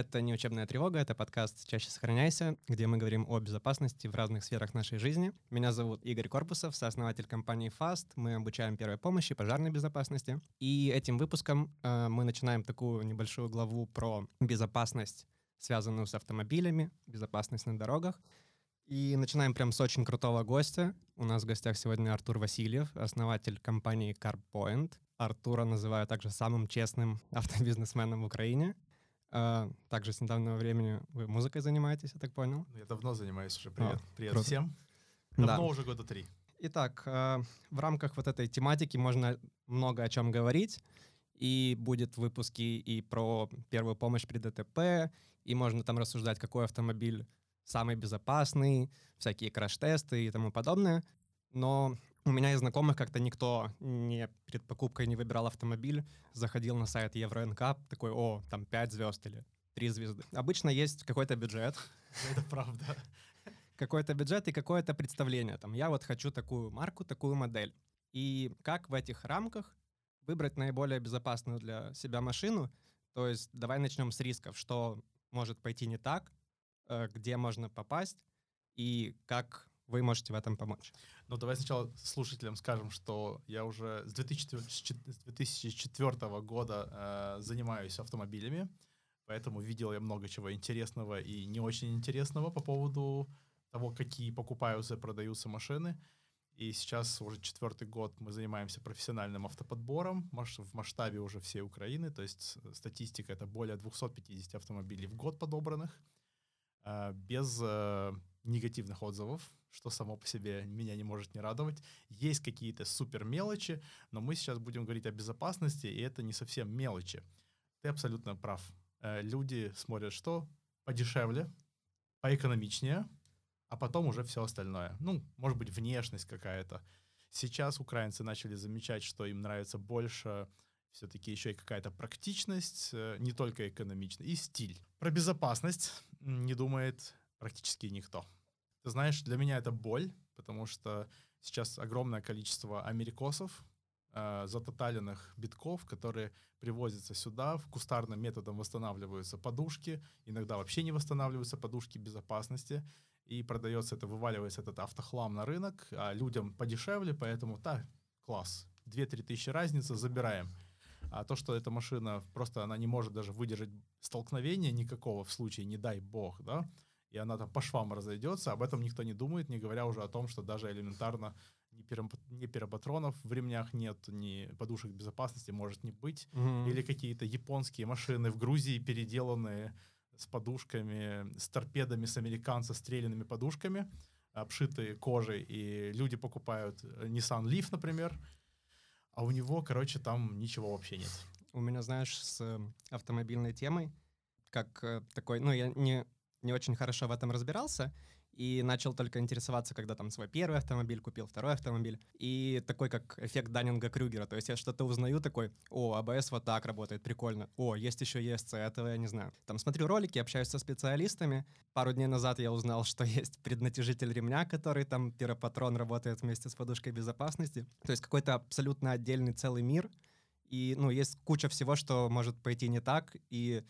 Это не учебная тревога, это подкаст «Чаще сохраняйся», где мы говорим о безопасности в разных сферах нашей жизни. Меня зовут Игорь Корпусов, сооснователь компании FAST. Мы обучаем первой помощи, пожарной безопасности. И этим выпуском э, мы начинаем такую небольшую главу про безопасность, связанную с автомобилями, безопасность на дорогах. И начинаем прям с очень крутого гостя. У нас в гостях сегодня Артур Васильев, основатель компании CarPoint. Артура называют также самым честным автобизнесменом в Украине. А, также с недавнего времени вы музыкой занимаетесь, я так понял? Я давно занимаюсь уже. Привет, а, Привет круто. всем. Давно да. уже года три. Итак, а, в рамках вот этой тематики можно много о чем говорить. И будет выпуски и про первую помощь при ДТП, и можно там рассуждать, какой автомобиль самый безопасный, всякие краш-тесты и тому подобное. Но у меня из знакомых как-то никто не перед покупкой не выбирал автомобиль, заходил на сайт Евро-НК, такой, о, там 5 звезд или 3 звезды. Обычно есть какой-то бюджет. Это правда. Какой-то бюджет и какое-то представление. Там, я вот хочу такую марку, такую модель. И как в этих рамках выбрать наиболее безопасную для себя машину? То есть давай начнем с рисков, что может пойти не так, э, где можно попасть и как вы можете в этом помочь. Ну, давай сначала слушателям скажем, что я уже с 2004, с 2004 года э, занимаюсь автомобилями, поэтому видел я много чего интересного и не очень интересного по поводу того, какие покупаются и продаются машины. И сейчас уже четвертый год мы занимаемся профессиональным автоподбором в масштабе уже всей Украины. То есть статистика — это более 250 автомобилей в год подобранных, э, без э, негативных отзывов что само по себе меня не может не радовать. Есть какие-то супер мелочи, но мы сейчас будем говорить о безопасности, и это не совсем мелочи. Ты абсолютно прав. Э, люди смотрят что? Подешевле, поэкономичнее, а потом уже все остальное. Ну, может быть, внешность какая-то. Сейчас украинцы начали замечать, что им нравится больше все-таки еще и какая-то практичность, э, не только экономичность, и стиль. Про безопасность не думает практически никто. Ты знаешь, для меня это боль, потому что сейчас огромное количество америкосов, э, затоталенных битков, которые привозятся сюда, в кустарным методом восстанавливаются подушки, иногда вообще не восстанавливаются подушки безопасности, и продается это, вываливается этот автохлам на рынок, а людям подешевле, поэтому, да, класс, 2-3 тысячи разница, забираем. А то, что эта машина просто, она не может даже выдержать столкновения никакого в случае, не дай бог, да, и она там по швам разойдется, об этом никто не думает, не говоря уже о том, что даже элементарно ни, пиро, ни в ремнях нет, ни подушек безопасности может не быть, mm-hmm. или какие-то японские машины в Грузии переделанные с подушками, с торпедами с американца, стрелянными подушками, обшитые кожей, и люди покупают э, Nissan Leaf, например, а у него, короче, там ничего вообще нет. У меня, знаешь, с э, автомобильной темой, как э, такой, ну, я не не очень хорошо в этом разбирался и начал только интересоваться, когда там свой первый автомобиль купил, второй автомобиль. И такой как эффект Даннинга-Крюгера. То есть я что-то узнаю такой, о, АБС вот так работает, прикольно. О, есть еще ESC, этого я не знаю. Там смотрю ролики, общаюсь со специалистами. Пару дней назад я узнал, что есть преднатяжитель ремня, который там пиропатрон работает вместе с подушкой безопасности. То есть какой-то абсолютно отдельный целый мир. И, ну, есть куча всего, что может пойти не так, и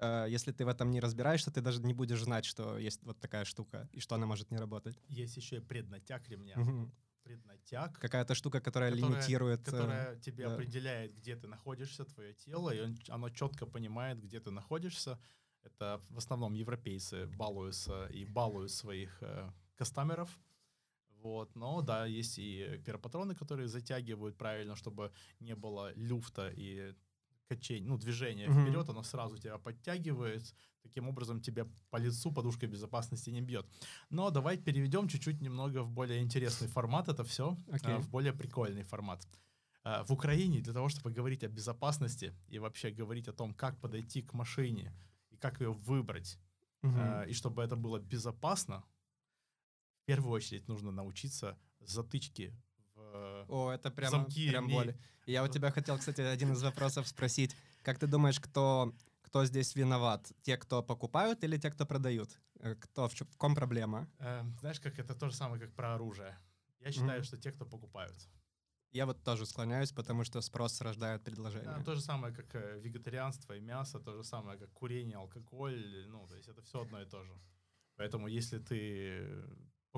если ты в этом не разбираешься, ты даже не будешь знать, что есть вот такая штука и что она может не работать. Есть еще и преднатяг ремня. Угу. Преднатяг. Какая-то штука, которая, которая лимитирует... Э, которая тебе да. определяет, где ты находишься, твое тело, и он, оно четко понимает, где ты находишься. Это в основном европейцы балуются и балуют своих э, кастомеров. Вот, но да, есть и пиропатроны, которые затягивают правильно, чтобы не было люфта и качение, ну, движение mm-hmm. вперед, оно сразу тебя подтягивает, таким образом тебя по лицу подушка безопасности не бьет. Но давай переведем чуть-чуть немного в более интересный формат это все, okay. А, в более прикольный формат. А, в Украине для того, чтобы говорить о безопасности и вообще говорить о том, как подойти к машине и как ее выбрать, mm-hmm. и чтобы это было безопасно, в первую очередь нужно научиться затычки о, это прям, замки, прям боль. Я у тебя хотел, кстати, один из вопросов спросить. Как ты думаешь, кто, кто здесь виноват? Те, кто покупают или те, кто продают? Э, кто, в, в ком проблема? Э, знаешь, как это то же самое, как про оружие. Я считаю, mm-hmm. что те, кто покупают. Я вот тоже склоняюсь, потому что спрос рождает предложение. Да, то же самое, как э, вегетарианство и мясо, то же самое, как курение, алкоголь, ну, то есть это все одно и то же. Поэтому если ты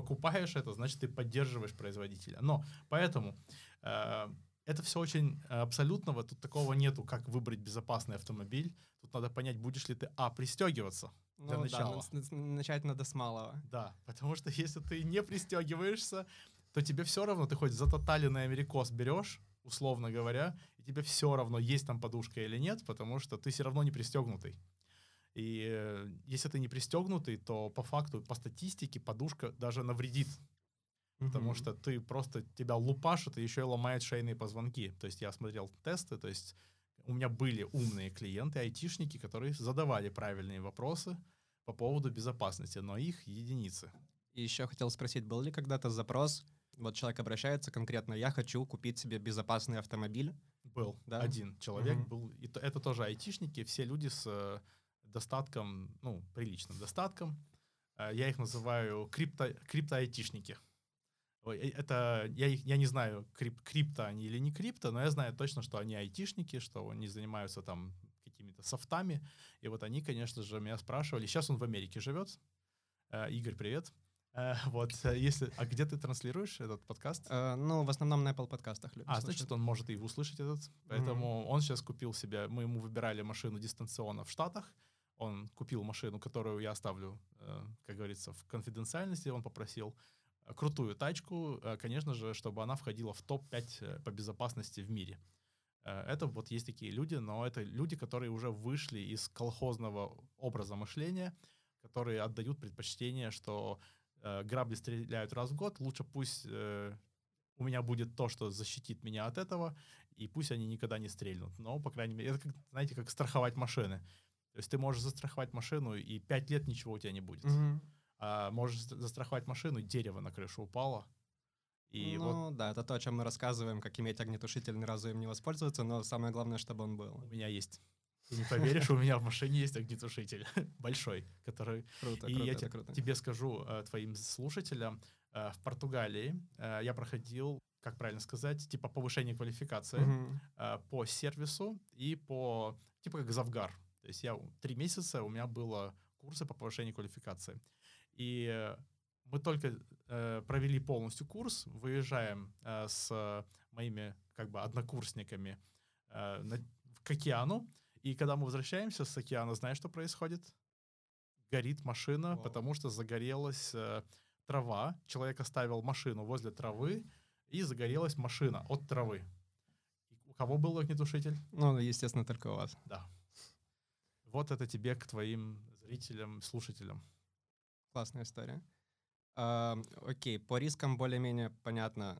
покупаешь это, значит, ты поддерживаешь производителя. Но поэтому э, это все очень абсолютного, тут такого нету, как выбрать безопасный автомобиль. Тут надо понять, будешь ли ты, а, пристегиваться для Ну начала. да, начать надо с малого. Да, потому что если ты не пристегиваешься, то тебе все равно, ты хоть затоталенный америкос берешь, условно говоря, и тебе все равно, есть там подушка или нет, потому что ты все равно не пристегнутый. И э, если ты не пристегнутый, то по факту, по статистике, подушка даже навредит, потому Мгм. что ты просто тебя лупашит и еще и ломает шейные позвонки. То есть я смотрел тесты, то есть у меня были умные клиенты, айтишники, которые задавали правильные вопросы по поводу безопасности, но их единицы. И еще хотел спросить, был ли когда-то запрос, вот человек обращается конкретно, я хочу купить себе безопасный автомобиль. Был Да? один человек, Мгм. был. И то- это тоже айтишники, все люди с э, достатком, ну, приличным достатком. Э, я их называю крипто, крипто-айтишники. Э, это, я, их, я не знаю, крип, крипто они или не крипто, но я знаю точно, что они айтишники, что они занимаются там какими-то софтами. И вот они, конечно же, меня спрашивали. Сейчас он в Америке живет. Э, Игорь, привет. Вот, если... А где ты транслируешь этот подкаст? Ну, в основном на Apple подкастах люди А, слушают. значит, он может и услышать этот. Поэтому он сейчас купил себе, мы ему выбирали машину дистанционно в Штатах. Он купил машину, которую я оставлю, э, как говорится, в конфиденциальности. Он попросил э, крутую тачку, э, конечно же, чтобы она входила в топ-5 э, по безопасности в мире. Это вот есть такие люди, но это люди, которые уже вышли из колхозного образа мышления, которые отдают предпочтение, что грабли стреляют раз в год, лучше пусть у меня будет то, что защитит меня от этого, и пусть они никогда не стрельнут. Но, по крайней мере, это, как, знаете, как страховать машины. То есть ты можешь застраховать машину, и пять лет ничего у тебя не будет. Мгм. А можешь за- застраховать машину, дерево на крышу упало. И ну, вот да, это то, о чем мы рассказываем, как иметь огнетушитель, ни разу им не воспользоваться, но самое главное, чтобы он был. у меня есть. Ты не поверишь, у меня в машине есть огнетушитель большой, который Круто, И круто, я те- круто. тебе скажу, э, твоим слушателям, э, в Португалии э, я проходил, как правильно сказать, типа повышение квалификации э, по сервису и по, типа как завгар. То есть я три месяца у меня было курсы по повышению квалификации. И мы только э, провели полностью курс, выезжаем э, с моими как бы однокурсниками э, на- к океану, и когда мы возвращаемся с океана, знаешь, что происходит? Горит машина, Вау. потому что загорелась э, трава. Человек оставил машину возле травы, и загорелась машина от травы. И У кого был огнетушитель? Ну, естественно, только у вас. Да. Вот это тебе к твоим зрителям, слушателям. Классная история. А, окей, по рискам более-менее понятно.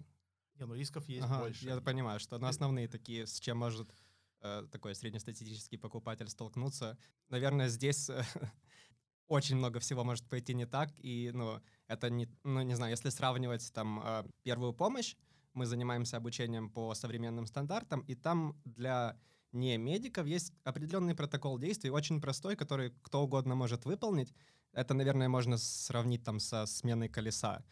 Не, ну рисков есть Ага, больше. Я понимаю, что ну, основные такие, с чем может э, такой среднестатистический покупатель столкнуться. Наверное, здесь э, очень много всего может пойти не так, и, ну, это не, ну, не знаю, если сравнивать там э, первую помощь, мы занимаемся обучением по современным стандартам, и там для не медиков есть определенный протокол действий, очень простой, который кто угодно может выполнить. Это, наверное, можно сравнить там со сменой колеса.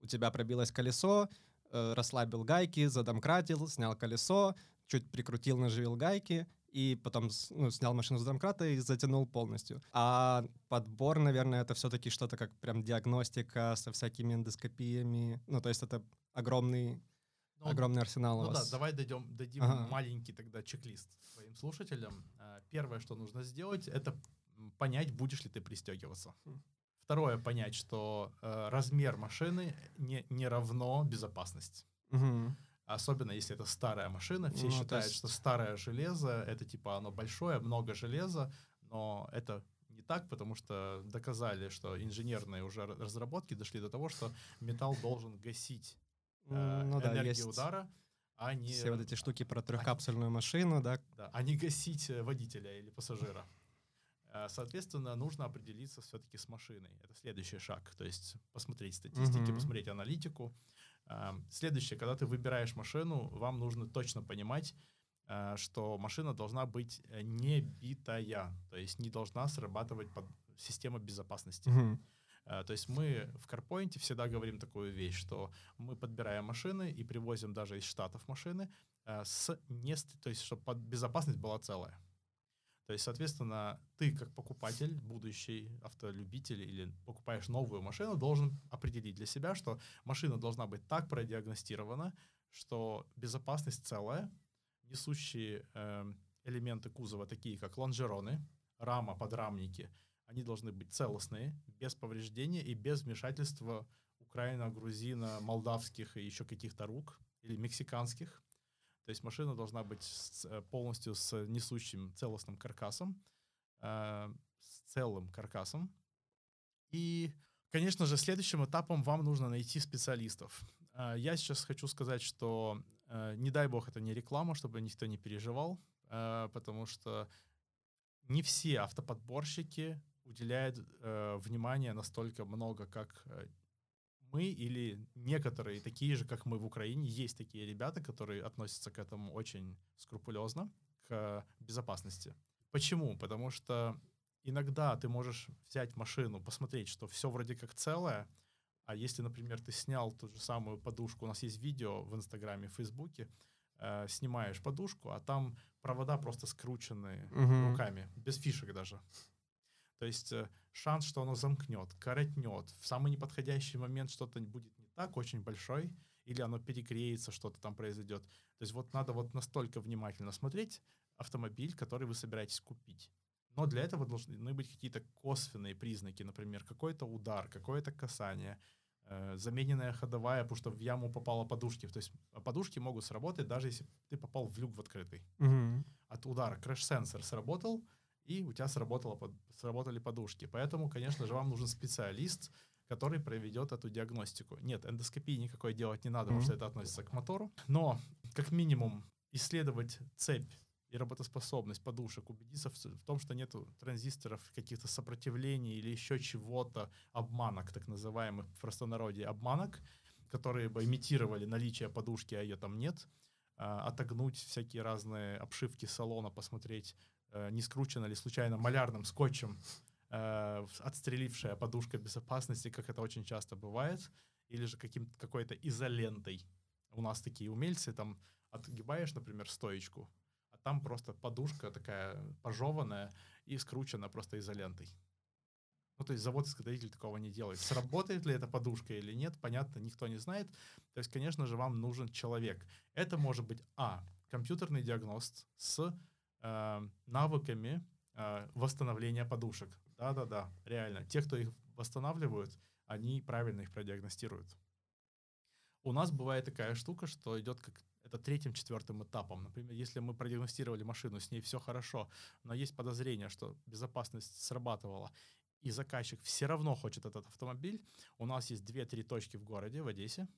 У тебя пробилось колесо, э, расслабил гайки, задомкратил, снял колесо, чуть прикрутил, наживил гайки, и потом ну, снял машину с домкрата и затянул полностью. А подбор, наверное, это все-таки что-то как прям диагностика со всякими эндоскопиями. Ну, то есть это огромный, Ну, огромный арсенал у Ну да, вас. давай дойдем, дадим Ага. маленький тогда чек-лист своим слушателям. А, Первое, что нужно сделать, это понять, будешь ли ты пристегиваться. Хм. Второе, понять, что э, размер машины не, не равно безопасность. Мгм. Особенно если это старая машина. Все Ну, считают, есть- что старое железо это типа оно большое, много железа, но это не так, потому что доказали, что инженерные уже ра- разработки дошли до того, что металл должен гасить э, Ну да, энергию есть удара, а не, все вот эти штуки про трехкапсульную машину, да. да, а не гасить э, водителя или пассажира. Э, Соответственно, нужно определиться все-таки с машиной. Это следующий шаг. То есть посмотреть статистики, Мгм. посмотреть аналитику. А, Следующее, когда ты выбираешь машину, вам нужно точно понимать, что машина должна быть э, не битая, то есть не должна срабатывать под система безопасности. Мгм. Э, то есть мы в CarPoint всегда говорим такую вещь, что мы подбираем машины и привозим даже из Штатов машины, э, с не, то есть чтобы безопасность была целая. То есть, соответственно, ты как покупатель, будущий автолюбитель или покупаешь новую машину, должен определить для себя, что машина должна быть так продиагностирована, что безопасность целая, несущие э, элементы кузова, такие как лонжероны, рама, подрамники, они должны быть целостные, без повреждения и без вмешательства украина, грузина, молдавских и еще каких-то рук или мексиканских. То есть машина должна быть с, э, полностью с несущим целостным каркасом, э, с целым каркасом. И, конечно же, следующим этапом вам нужно найти специалистов. Э, я сейчас хочу сказать, что э, не дай бог это не реклама, чтобы никто не переживал, э, потому что не все автоподборщики уделяют э, внимание настолько много, как э, мы или некоторые такие же, как мы в Украине, есть такие ребята, которые относятся к этому очень скрупулезно, к безопасности. Почему? Потому что иногда ты можешь взять машину, посмотреть, что все вроде как целое, а если, например, ты снял ту же самую подушку, у нас есть видео в Инстаграме, в Фейсбуке, э, снимаешь подушку, а там провода просто скручены угу. руками, без фишек даже. То есть э, шанс, что оно замкнет, коротнет, в самый неподходящий момент что-то будет не так, очень большой, или оно перегреется, что-то там произойдет. То есть вот надо вот настолько внимательно смотреть автомобиль, который вы собираетесь купить. Но для этого должны быть какие-то косвенные признаки, например, какой-то удар, какое-то касание, э, замененная ходовая, потому что в яму попала подушки. То есть подушки могут сработать, даже если ты попал в люк в открытый. Угу. От удара крэш-сенсор сработал, и у тебя сработало, сработали подушки. Поэтому, конечно же, вам нужен специалист, который проведет эту диагностику. Нет, эндоскопии никакой делать не надо, mm-hmm. потому что это относится к мотору. Но, как минимум, исследовать цепь и работоспособность подушек, убедиться в, в том, что нет транзисторов, каких-то сопротивлений или еще чего-то, обманок, так называемых в простонародье обманок, которые бы имитировали наличие подушки, а ее там нет, а, отогнуть всякие разные обшивки салона, посмотреть, не скручена ли случайно малярным скотчем э, отстрелившая подушка безопасности, как это очень часто бывает, или же каким какой-то изолентой. У нас такие умельцы, там отгибаешь, например, стоечку, а там просто подушка такая пожеванная и скручена просто изолентой. Ну, то есть завод-изготовитель такого не делает. Сработает ли эта подушка или нет, понятно, никто не знает. То есть, конечно же, вам нужен человек. Это может быть, а, компьютерный диагност с э, навыками э, восстановления подушек. Да-да-да, реально. Те, кто их восстанавливают, они правильно их продиагностируют. У нас бывает такая штука, что идет как это третьим, четвертым этапом. Например, если мы продиагностировали машину, с ней все хорошо, но есть подозрение, что безопасность срабатывала, и заказчик все равно хочет этот автомобиль, у нас есть две-три точки в городе, в Одессе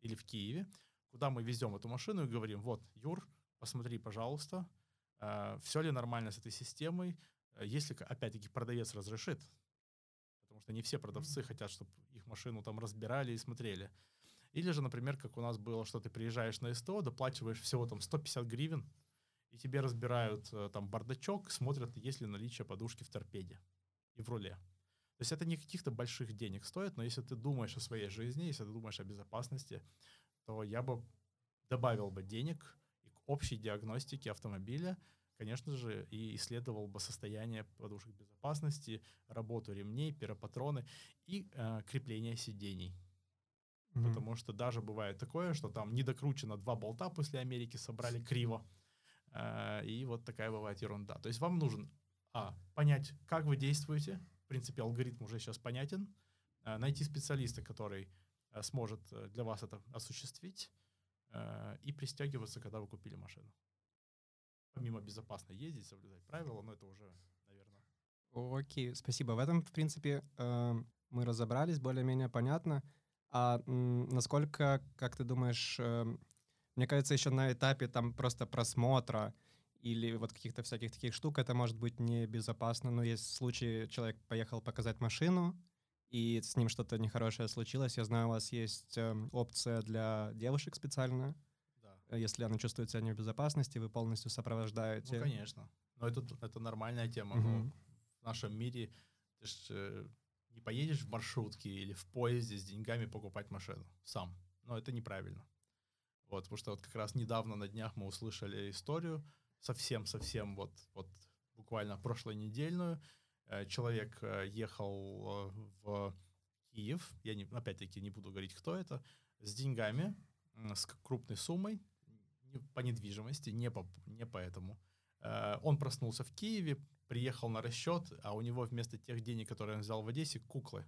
или в Киеве, куда мы везем эту машину и говорим, вот, Юр, посмотри, пожалуйста, все ли нормально с этой системой, э, если, опять-таки, продавец разрешит, потому что не все продавцы хотят, чтобы их машину там разбирали и смотрели. Или же, например, как у нас было, что ты приезжаешь на СТО, доплачиваешь всего там 150 гривен, и тебе разбирают э, там бардачок, смотрят, есть ли наличие подушки в торпеде и в руле. То есть это не каких-то больших денег стоит, но если ты думаешь о своей жизни, если ты думаешь о безопасности, то я бы добавил бы денег общей диагностики автомобиля, конечно же, и исследовал бы состояние подушек безопасности, работу ремней, пиропатроны и э, крепление сидений. Mm-hmm. Потому что даже бывает такое, что там не докручено два болта после Америки, собрали криво. Э, и вот такая бывает ерунда. То есть вам нужен, а, понять, как вы действуете. В принципе, алгоритм уже сейчас понятен. Э, найти специалиста, который э, сможет э, для вас это осуществить. Э, и пристегиваться, когда вы купили машину. Помимо безопасно ездить, соблюдать правила, но это уже, наверное... Окей, спасибо. В этом, в принципе, эм, мы разобрались, более-менее понятно. А насколько, как ты думаешь, эм, мне кажется, еще на этапе там просто просмотра или вот каких-то всяких таких штук это может быть небезопасно. Но есть случаи, человек поехал показать машину, и с ним что-то нехорошее случилось. Я знаю, у вас есть э, опция для девушек специальная. Да. Если она чувствует себя не в безопасности, вы полностью сопровождаете. Ну, конечно. Но это, это нормальная тема. Угу. Ну, в нашем мире ты ж, э, не поедешь в маршрутке или в поезде с деньгами покупать машину сам. Но это неправильно. Вот, потому что вот как раз недавно на днях мы услышали историю, совсем-совсем вот, вот буквально прошлой недельную. Э, человек э, ехал э, в Киев, я не, опять-таки не буду говорить, кто это, с деньгами, с крупной суммой по недвижимости, не по, не по этому. Он проснулся в Киеве, приехал на расчет, а у него вместо тех денег, которые он взял в Одессе, куклы.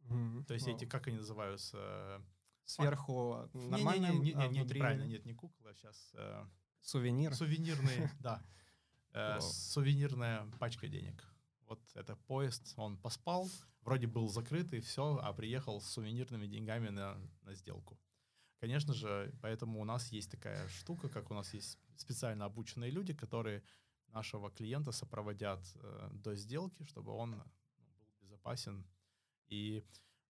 Mm-hmm. То есть wow. эти, как они называются? Сверху? Не, не, не, не, не, неправильно, нет, не куклы, а сейчас... Сувенир? Сувенирные, да. Сувенирная пачка денег. Вот это поезд, он поспал, вроде был закрыт и все, а приехал с сувенирными деньгами на, на сделку. Конечно же, поэтому у нас есть такая штука, как у нас есть специально обученные люди, которые нашего клиента сопроводят э, до сделки, чтобы он ну, был безопасен. И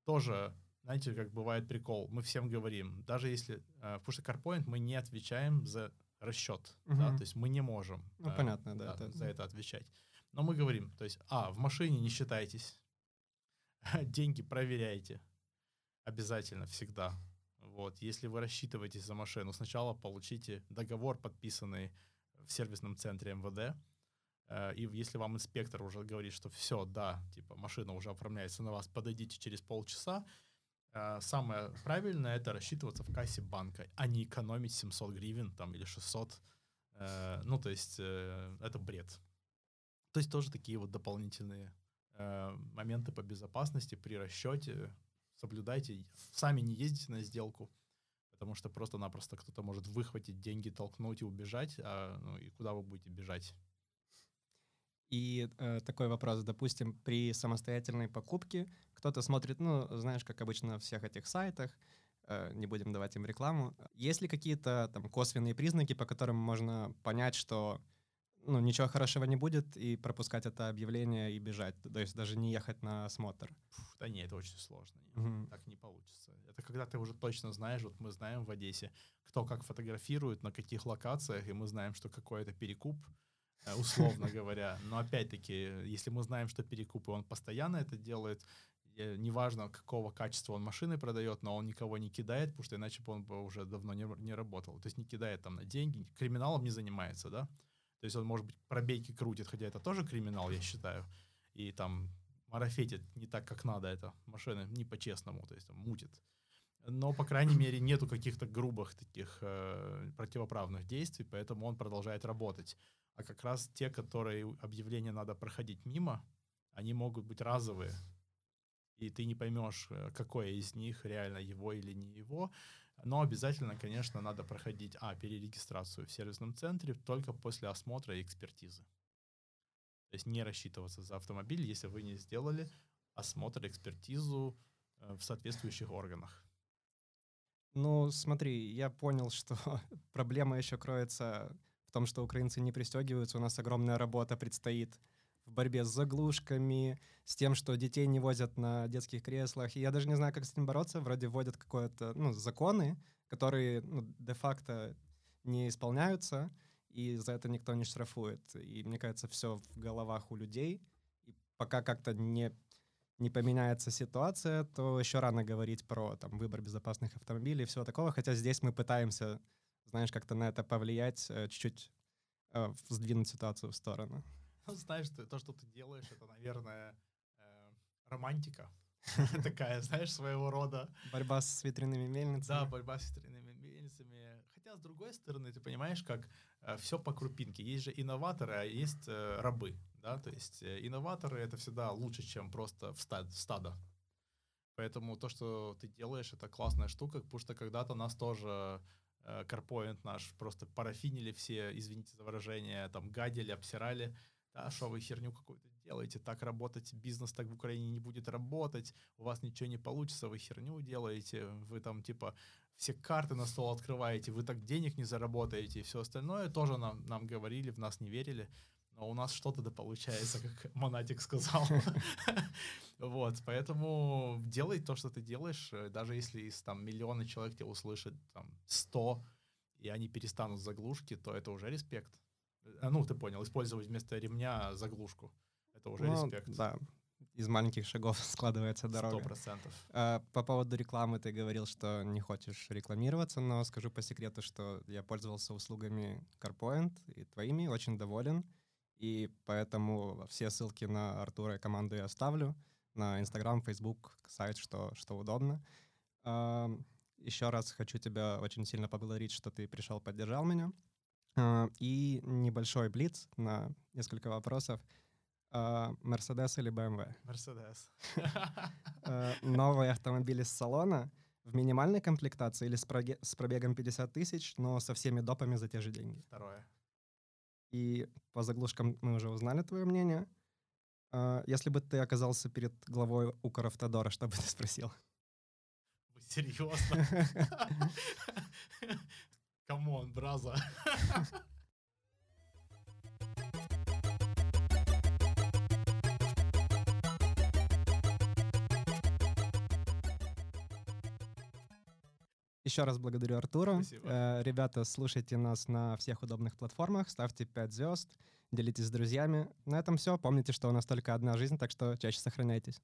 тоже, знаете, как бывает прикол, мы всем говорим, даже если, э, потому что CarPoint мы не отвечаем за расчет, угу. да, то есть мы не можем ну, э, понятно, да, да, это... за это отвечать. Но мы говорим, то есть, а, в машине не считайтесь, деньги проверяйте, обязательно, всегда. Вот, если вы рассчитываетесь за машину, сначала получите договор, подписанный в сервисном центре МВД. Э, и если вам инспектор уже говорит, что все, да, типа машина уже оформляется на вас, подойдите через полчаса, э, самое правильное это рассчитываться в кассе банка, а не экономить 700 гривен там или 600. Э, ну, то есть это бред. То есть тоже такие вот дополнительные моменты по безопасности при расчете. Соблюдайте. Сами не ездите на сделку потому что просто-напросто кто-то может выхватить деньги, толкнуть и убежать, а, ну, и куда вы будете бежать? И э, такой вопрос, допустим, при самостоятельной покупке кто-то смотрит, ну, знаешь, как обычно на всех этих сайтах, э, не будем давать им рекламу. Есть ли какие-то там косвенные признаки, по которым можно понять, что ну, ничего хорошего не будет, и пропускать это объявление и бежать, то есть даже не ехать на осмотр. Фух, да нет, это очень сложно. Угу. Так не получится. Это когда ты уже точно знаешь, вот мы знаем в Одессе, кто как фотографирует, на каких локациях, и мы знаем, что какой-то перекуп, э, условно говоря. Но опять-таки, если мы знаем, что перекуп, и он постоянно это делает, неважно, какого качества он машины продает, но он никого не кидает, потому что иначе бы он бы уже давно не, не работал. То есть не кидает там на деньги, криминалом не занимается, да? То есть он, может быть, пробейки крутит, хотя это тоже криминал, я считаю. И там марафетит не так, как надо это машины, не по-честному, то есть там мутит. Но, по крайней мере, нету каких-то грубых таких э, противоправных действий, поэтому он продолжает работать. А как раз те, которые объявления надо проходить мимо, они могут быть разовые. И ты не поймешь, э, какое из них реально его или не его. Но обязательно, конечно, надо проходить, а, перерегистрацию в сервисном центре только после осмотра и экспертизы. То есть не рассчитываться за автомобиль, если вы не сделали осмотр, экспертизу э, в соответствующих органах. Ну, смотри, я понял, что проблема еще кроется в том, что украинцы не пристегиваются. У нас огромная работа предстоит в борьбе с заглушками, с тем, что детей не возят на детских креслах. И я даже не знаю, как с этим бороться. Вроде вводят какое-то, ну, законы, которые ну, де-факто не исполняются, и за это никто не штрафует. И мне кажется, все в головах у людей. И пока как-то не, не поменяется ситуация, то еще рано говорить про там, выбор безопасных автомобилей и всего такого. Хотя здесь мы пытаемся, знаешь, как-то на это повлиять, э, чуть-чуть э, сдвинуть ситуацию в сторону. знаешь, ты, то, что ты делаешь, это, наверное, э, романтика такая, знаешь, своего рода. Борьба с ветряными мельницами. Да, борьба с ветряными мельницами. Хотя, с другой стороны, ты понимаешь, как э, все по крупинке. Есть же инноваторы, а есть э, рабы. Да? То есть э, инноваторы — это всегда лучше, чем просто в стад, стадо. Поэтому то, что ты делаешь, это классная штука, потому что когда-то нас тоже Карпоинт наш просто парафинили все, извините за выражение, там гадили, обсирали да, что вы херню какую-то делаете, так работать, бизнес так в Украине не будет работать, у вас ничего не получится, вы херню делаете, вы там типа все карты на стол открываете, вы так денег не заработаете и все остальное тоже нам, нам говорили, в нас не верили, но у нас что-то да получается, как Монатик сказал. Вот, поэтому делай то, что ты делаешь, э, даже если из там миллиона человек тебя услышит, там, сто, и они перестанут заглушки, то это уже респект. А, ну, ты понял, использовать вместо ремня заглушку. Это уже ну, респект. Да. из маленьких шагов складывается дорога. Сто процентов. А, По поводу рекламы ты говорил, что не хочешь рекламироваться, но скажу по секрету, что я пользовался услугами CarPoint и твоими, очень доволен. И поэтому все ссылки на Артура и команду я оставлю. На Инстаграм, Фейсбук, сайт, что, что удобно. А, Еще раз хочу тебя очень сильно поблагодарить, что ты пришел, поддержал меня. А, И небольшой блиц на несколько вопросов. А, Мерседес или BMW? Мерседес. Э, новый автомобиль из салона в минимальной комплектации или с, проге- с пробегом 50 тысяч, но со всеми допами за те же деньги. Второе. И по заглушкам мы уже узнали твое мнение. А, Если бы ты оказался перед главой Укравтодора, что бы ты спросил? Вы серьезно? Come on, brother. Еще раз благодарю Артура. Спасибо. Э, Ребята, слушайте нас на всех удобных платформах, ставьте 5 звезд, делитесь с друзьями. На этом все. Помните, что у нас только одна жизнь, так что чаще сохраняйтесь.